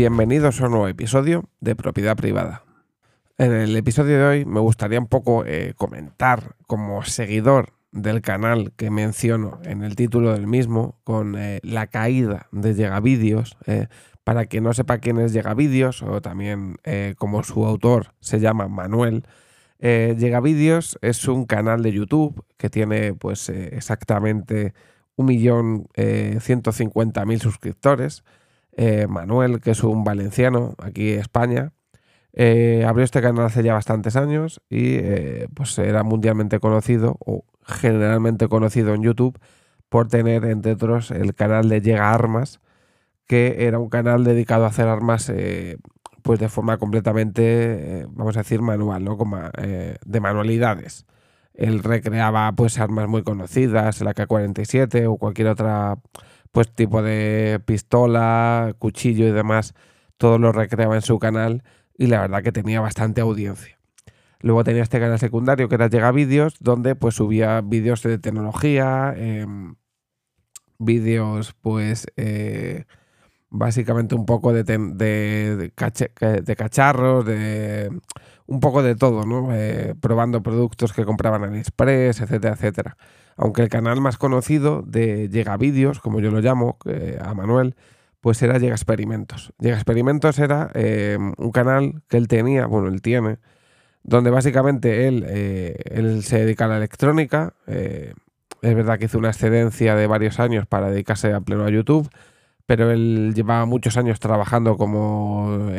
Bienvenidos a un nuevo episodio de Propiedad Privada. En el episodio de hoy me gustaría un poco eh, comentar como seguidor del canal que menciono en el título del mismo con eh, la caída de Llegavídeos. Eh, para quien no sepa quién es Llegavídeos o también como su autor se llama Manuel, Llegavídeos es un canal de YouTube que tiene pues exactamente 1.150.000 suscriptores eh, Manuel, que es un valenciano aquí en España, eh, abrió este canal hace ya bastantes años y eh, pues era mundialmente conocido o generalmente conocido en YouTube por tener, entre otros, el canal de Llega Armas, que era un canal dedicado a hacer armas pues de forma completamente, vamos a decir, manual, ¿no? Como, de manualidades. Él recreaba pues armas muy conocidas, el AK-47 o cualquier otra pues tipo de pistola, cuchillo y demás, todo lo recreaba en su canal y la verdad que tenía bastante audiencia. Luego tenía este canal secundario que era Llega Vídeos, donde pues subía vídeos de tecnología, em, vídeos pues eh, básicamente un poco de, de, cacharros, de un poco de todo, ¿no? Eh, probando productos que compraban en Express, etcétera, etcétera aunque el canal más conocido de Llega Vídeos, como yo lo llamo, a Manuel, pues era Llega Experimentos. Llega Experimentos era em, un canal que él tenía, bueno, él tiene, donde básicamente él, eh, él se dedica a la electrónica. Eh, es verdad que hizo una excedencia de varios años para dedicarse a pleno a YouTube, pero él llevaba muchos años trabajando como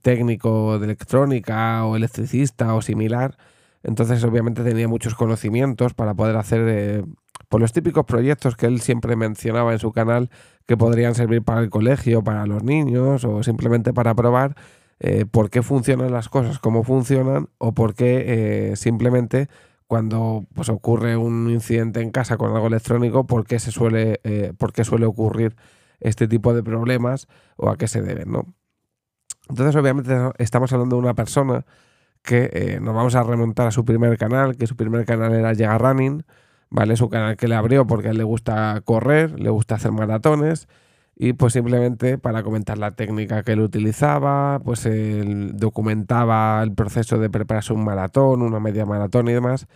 técnico de electrónica o electricista o similar. Entonces, obviamente, tenía muchos conocimientos para poder hacer eh, por los típicos proyectos que él siempre mencionaba en su canal que podrían servir para el colegio, para los niños o simplemente para probar eh, por qué funcionan las cosas, cómo funcionan o por qué eh, simplemente cuando pues, ocurre un incidente en casa con algo electrónico, por qué, se suele, por qué suele ocurrir este tipo de problemas o a qué se deben, ¿no? Entonces, obviamente, estamos hablando de una persona que eh, nos vamos a remontar a su primer canal, que su primer canal era Llega Running, ¿vale? Es un canal que le abrió porque él le gusta correr, le gusta hacer maratones y pues simplemente para comentar la técnica que él utilizaba, pues él documentaba el proceso de prepararse un maratón, una media maratón y demás,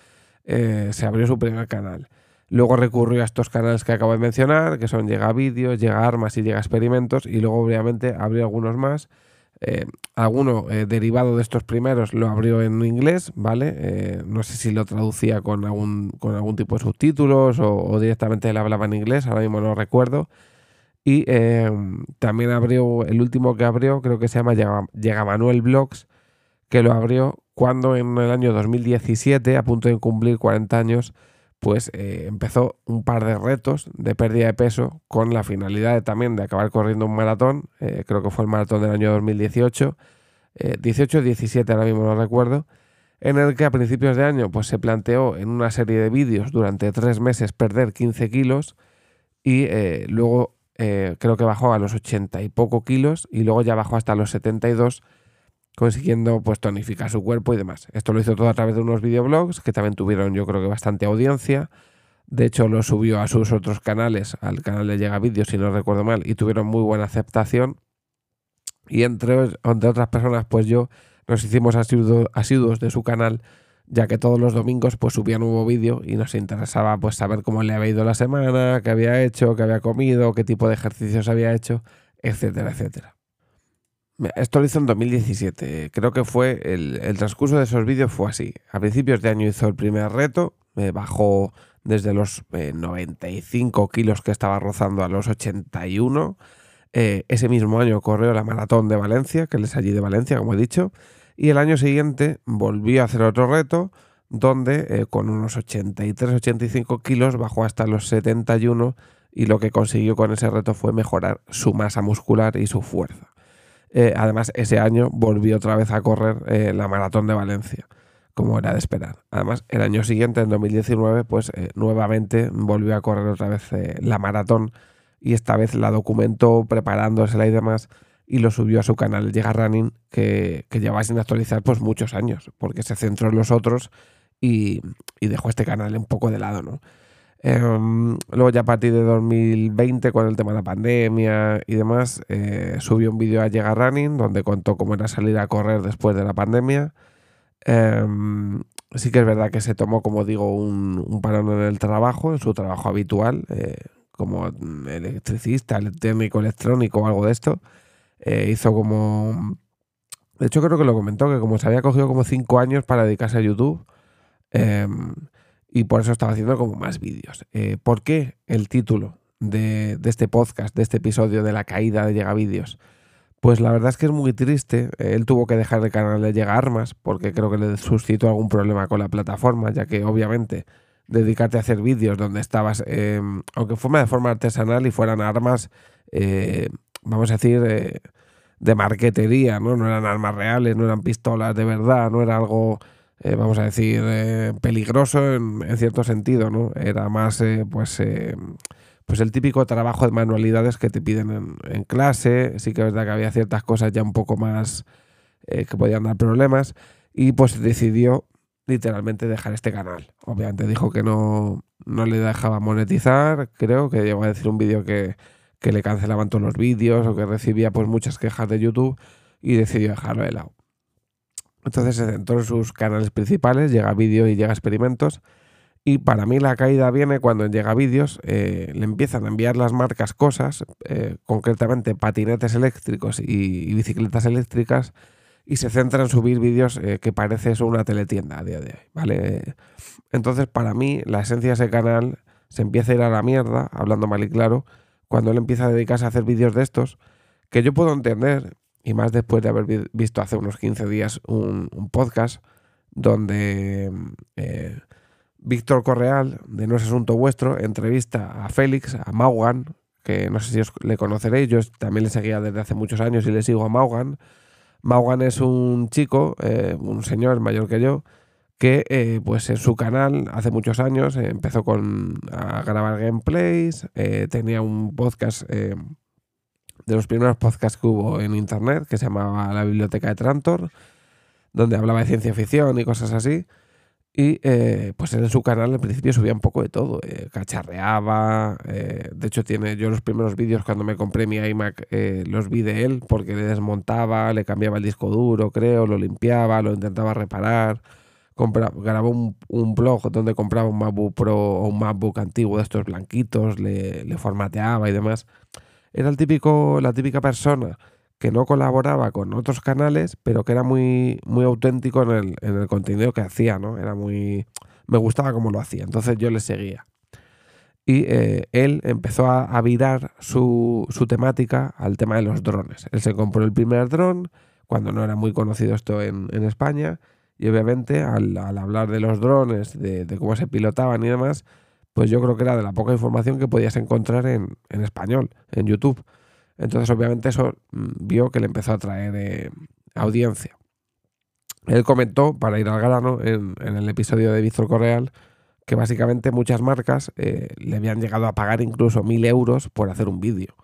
eh, se abrió su primer canal. Luego recurrió a estos canales que acabo de mencionar, que son Llega Vídeos, Llega Armas y Llega Experimentos, y luego obviamente abrió algunos más eh, alguno eh, derivado de estos primeros lo abrió en inglés, ¿vale? Eh, no sé si lo traducía con algún, con algún tipo de subtítulos o, directamente él hablaba en inglés, ahora mismo no recuerdo. Y también abrió, el último que abrió, creo que se llama Llega, Manuel Blogs, que lo abrió cuando en el año 2017, a punto de cumplir 40 años, pues eh, empezó un par de retos de pérdida de peso con la finalidad también de acabar corriendo un maratón, eh, creo que fue el maratón del año 2018, 18 17 ahora mismo no recuerdo, en el que a principios de año pues se planteó en una serie de vídeos durante tres meses perder 15 kilos y eh, luego creo que bajó a los 80 y poco kilos y luego ya bajó hasta los 72 consiguiendo pues tonificar su cuerpo y demás. Esto lo hizo todo a través de unos videoblogs que también tuvieron yo creo que bastante audiencia. De hecho lo subió a sus otros canales, al canal de Llega Vídeos si no recuerdo mal, y tuvieron muy buena aceptación. Y entre, entre otras personas pues yo nos hicimos asiduos de su canal ya que todos los domingos pues subía nuevo vídeo y nos interesaba pues saber cómo le había ido la semana, qué había hecho, qué había comido, qué tipo de ejercicios había hecho, etcétera, etcétera. Esto lo hizo en 2017. Creo que fue el, transcurso de esos vídeos fue así. A principios de año hizo el primer reto, bajó desde los 95 eh, kilos que estaba rozando a los 81. Eh, ese mismo año corrió la maratón de Valencia, que es allí de Valencia, como he dicho. Y el año siguiente volvió a hacer otro reto, donde eh, con unos 83-85 kilos bajó hasta los 71 y lo que consiguió con ese reto fue mejorar su masa muscular y su fuerza. Eh, además, ese año volvió otra vez a correr eh, la maratón de Valencia, como era de esperar. Además, el año siguiente, en 2019, pues eh, nuevamente volvió a correr otra vez la maratón y esta vez la documentó preparándosela y demás y lo subió a su canal Llega Running, que, que lleva sin actualizar pues muchos años, porque se centró en los otros y, y dejó este canal un poco de lado, ¿no? Em, luego ya a partir de 2020, con el tema de la pandemia y demás, eh, subió un vídeo a Llega Running donde contó cómo era salir a correr después de la pandemia. Em, sí que es verdad que se tomó, como digo, un, un parón en el trabajo, en su trabajo habitual, eh, como electricista, técnico electrónico o algo de esto. Eh, hizo como... De hecho creo que lo comentó, que como se había cogido como cinco años para dedicarse a YouTube, em, y por eso estaba haciendo como más vídeos. Eh, ¿Por qué el título de, este podcast, de este episodio de la caída de Llega Vídeos? Pues la verdad es que es muy triste. Él tuvo que dejar el canal de Llega Armas porque creo que le suscitó algún problema con la plataforma, ya que obviamente dedicarte a hacer vídeos donde estabas, em, aunque fuera de forma artesanal y fueran armas, eh, vamos a decir, eh, de marquetería, ¿no? No eran armas reales, no eran pistolas de verdad, no era algo eh, vamos a decir, eh, peligroso en, cierto sentido, ¿no? Era más, eh, pues, pues el típico trabajo de manualidades que te piden en, clase. Sí que es verdad que había ciertas cosas ya un poco más que podían dar problemas. Y pues decidió literalmente dejar este canal. Obviamente dijo que no, no le dejaba monetizar. Creo que llegó a decir un vídeo que, que le cancelaban todos los vídeos o que recibía pues muchas quejas de YouTube y decidió dejarlo de lado. Entonces en sus canales principales, llega vídeo y llega experimentos. Y para mí la caída viene cuando llega vídeos, eh, le empiezan a enviar las marcas cosas, eh, concretamente patinetes eléctricos y, bicicletas eléctricas, y se centra en subir vídeos eh, que parece eso una teletienda a día de hoy, ¿vale? Entonces para mí la esencia de ese canal se empieza a ir a la mierda, hablando mal y claro, cuando él empieza a dedicarse a hacer vídeos de estos, que yo puedo entender, y más después de haber visto hace unos 15 días un, podcast donde eh, Víctor Correal, de No es Asunto Vuestro, entrevista a Félix, a Maugan, que no sé si os le conoceréis, yo también le seguía desde hace muchos años y le sigo a Maugan. Maugan es un chico, eh, un señor mayor que yo, que eh, pues en su canal hace muchos años empezó con, a grabar gameplays, tenía un podcast de los primeros podcasts que hubo en internet, que se llamaba La Biblioteca de Trantor, donde hablaba de ciencia ficción y cosas así. Y eh, pues en su canal al principio subía un poco de todo, eh, cacharreaba, eh, de hecho tiene yo los primeros vídeos cuando me compré mi iMac los vi de él porque le desmontaba, le cambiaba el disco duro creo, lo limpiaba, lo intentaba reparar, grabó un, un, blog donde compraba un MacBook Pro o un MacBook antiguo de estos blanquitos, le, le formateaba y demás era el típico, la típica persona que no colaboraba con otros canales, pero que era muy, muy auténtico en el, en el contenido que hacía, ¿no? Era muy... Me gustaba cómo lo hacía, entonces yo le seguía. Y eh, él empezó a, virar su, su, temática al tema de los drones. Él se compró el primer dron cuando no era muy conocido esto en, en España y obviamente al, al, hablar de los drones, de, de, cómo se pilotaban y demás, pues yo creo que era de la poca información que podías encontrar en, español, en YouTube. Entonces, obviamente, eso mm, vio que le empezó a traer eh, audiencia. Él comentó, para ir al grano, en, el episodio de Víctor Correal, que básicamente muchas marcas eh, le habían llegado a pagar incluso mil euros por hacer un vídeo.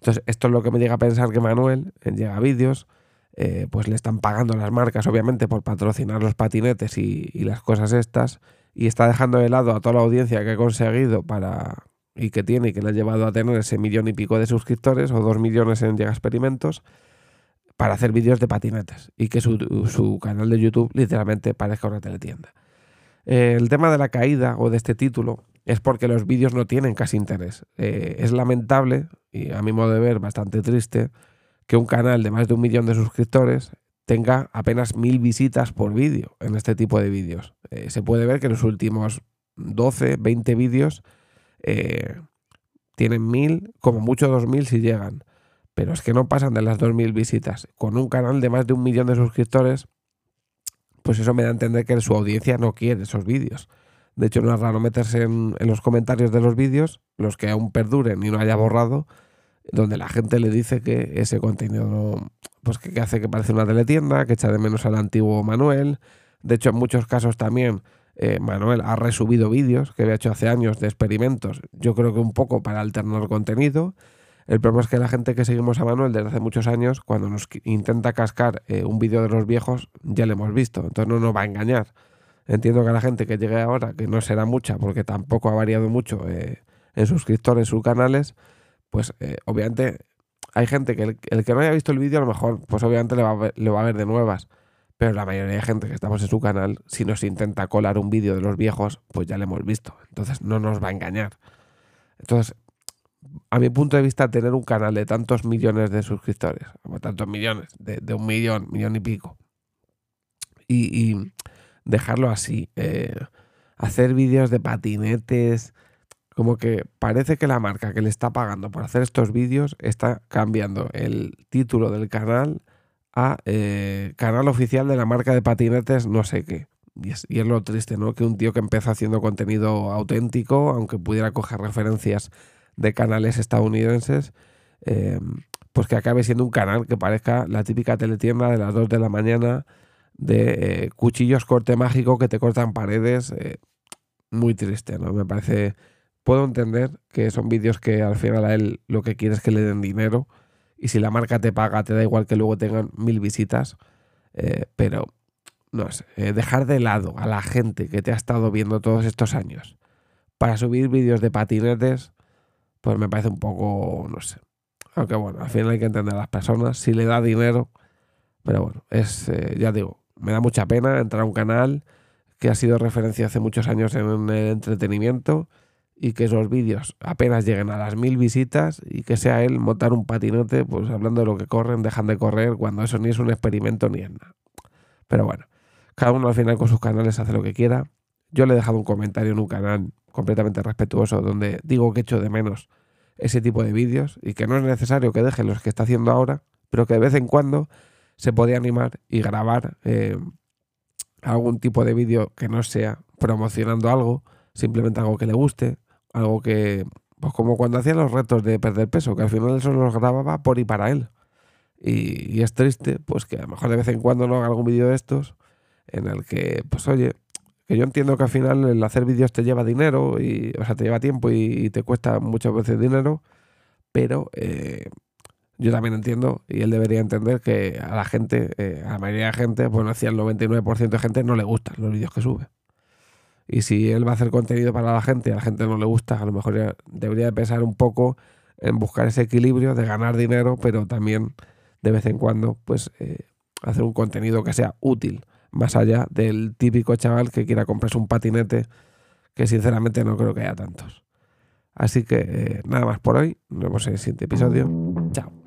Entonces, esto es lo que me llega a pensar que Manuel, en Llega Vídeos, eh, pues le están pagando las marcas, obviamente, por patrocinar los patinetes y, y las cosas estas y está dejando de lado a toda la audiencia que ha conseguido para y que tiene y que le ha llevado a tener ese millón y pico de suscriptores o dos millones en Llega Experimentos para hacer vídeos de patinetes y que su, canal de YouTube literalmente parezca una teletienda. Eh, el tema de la caída o de este título es porque los vídeos no tienen casi interés. Eh, es lamentable y a mi modo de ver bastante triste que un canal de más de un millón de suscriptores tenga apenas mil visitas por vídeo en este tipo de vídeos. Eh, se puede ver que los últimos 12, 20 vídeos eh, tienen mil, como mucho dos mil si llegan. Pero es que no pasan de las dos mil visitas. Con un canal de más de un millón de suscriptores, pues eso me da a entender que su audiencia no quiere esos vídeos. De hecho, no es raro meterse en, en los comentarios de los vídeos, los que aún perduren y no haya borrado, donde la gente le dice que ese contenido pues que, hace que parece una teletienda, que echa de menos al antiguo Manuel. De hecho, en muchos casos también eh, Manuel ha resubido vídeos que había hecho hace años de experimentos, yo creo que un poco para alternar contenido. El problema es que la gente que seguimos a Manuel desde hace muchos años, cuando nos intenta cascar eh, un vídeo de los viejos, ya lo hemos visto, entonces no nos va a engañar. Entiendo que la gente que llegue ahora, que no será mucha, porque tampoco ha variado mucho eh, en suscriptores, sus canales, pues eh, obviamente hay gente que el, que no haya visto el vídeo a lo mejor, pues obviamente le va, a ver, le va a ver de nuevas. Pero la mayoría de gente que estamos en su canal, si nos intenta colar un vídeo de los viejos, pues ya lo hemos visto. Entonces no nos va a engañar. Entonces, a mi punto de vista, tener un canal de tantos millones de suscriptores, como tantos millones, de, un millón, millón y pico, y, dejarlo así, eh, hacer vídeos de patinetes, como que parece que la marca que le está pagando por hacer estos vídeos está cambiando el título del canal a eh, canal oficial de la marca de patinetes no sé qué. Y es, lo triste, ¿no? Que un tío que empezó haciendo contenido auténtico, aunque pudiera coger referencias de canales estadounidenses, eh, pues que acabe siendo un canal que parezca la típica teletienda de las 2 de la mañana de eh, cuchillos corte mágico que te cortan paredes. muy triste, ¿no? Me parece... Puedo entender que son vídeos que al final a él lo que quiere es que le den dinero y si la marca te paga, te da igual que luego tengan mil visitas. Eh, pero, no sé, eh, dejar de lado a la gente que te ha estado viendo todos estos años para subir vídeos de patinetes, pues me parece un poco, no sé. Aunque bueno, al final hay que entender a las personas, si le da dinero. Pero bueno, es, eh, ya digo, me da mucha pena entrar a un canal que ha sido referencia hace muchos años en el entretenimiento y que esos vídeos apenas lleguen a las mil visitas y que sea él montar un patinete, pues hablando de lo que corren, dejan de correr, cuando eso ni es un experimento ni es nada. Pero bueno, cada uno al final con sus canales hace lo que quiera. Yo le he dejado un comentario en un canal completamente respetuoso donde digo que echo de menos ese tipo de vídeos y que no es necesario que deje los que está haciendo ahora, pero que de vez en cuando se puede animar y grabar eh, algún tipo de vídeo que no sea promocionando algo, simplemente algo que le guste, algo que, pues como cuando hacía los retos de perder peso, que al final eso los grababa por y para él. Y, es triste, pues que a lo mejor de vez en cuando no haga algún vídeo de estos, en el que, pues oye, que yo entiendo que al final el hacer vídeos te lleva dinero, y, o sea, te lleva tiempo y, te cuesta muchas veces dinero, pero eh, yo también entiendo, y él debería entender que a la gente, eh, a la mayoría de gente, pues no hacía el 99% de gente, no le gustan los vídeos que sube. Y si él va a hacer contenido para la gente y a la gente no le gusta, a lo mejor debería de pensar un poco en buscar ese equilibrio de ganar dinero, pero también de vez en cuando, pues eh, hacer un contenido que sea útil, más allá del típico chaval que quiera comprarse un patinete, que sinceramente no creo que haya tantos. Así que eh, nada más por hoy, nos vemos en el siguiente episodio. Chao.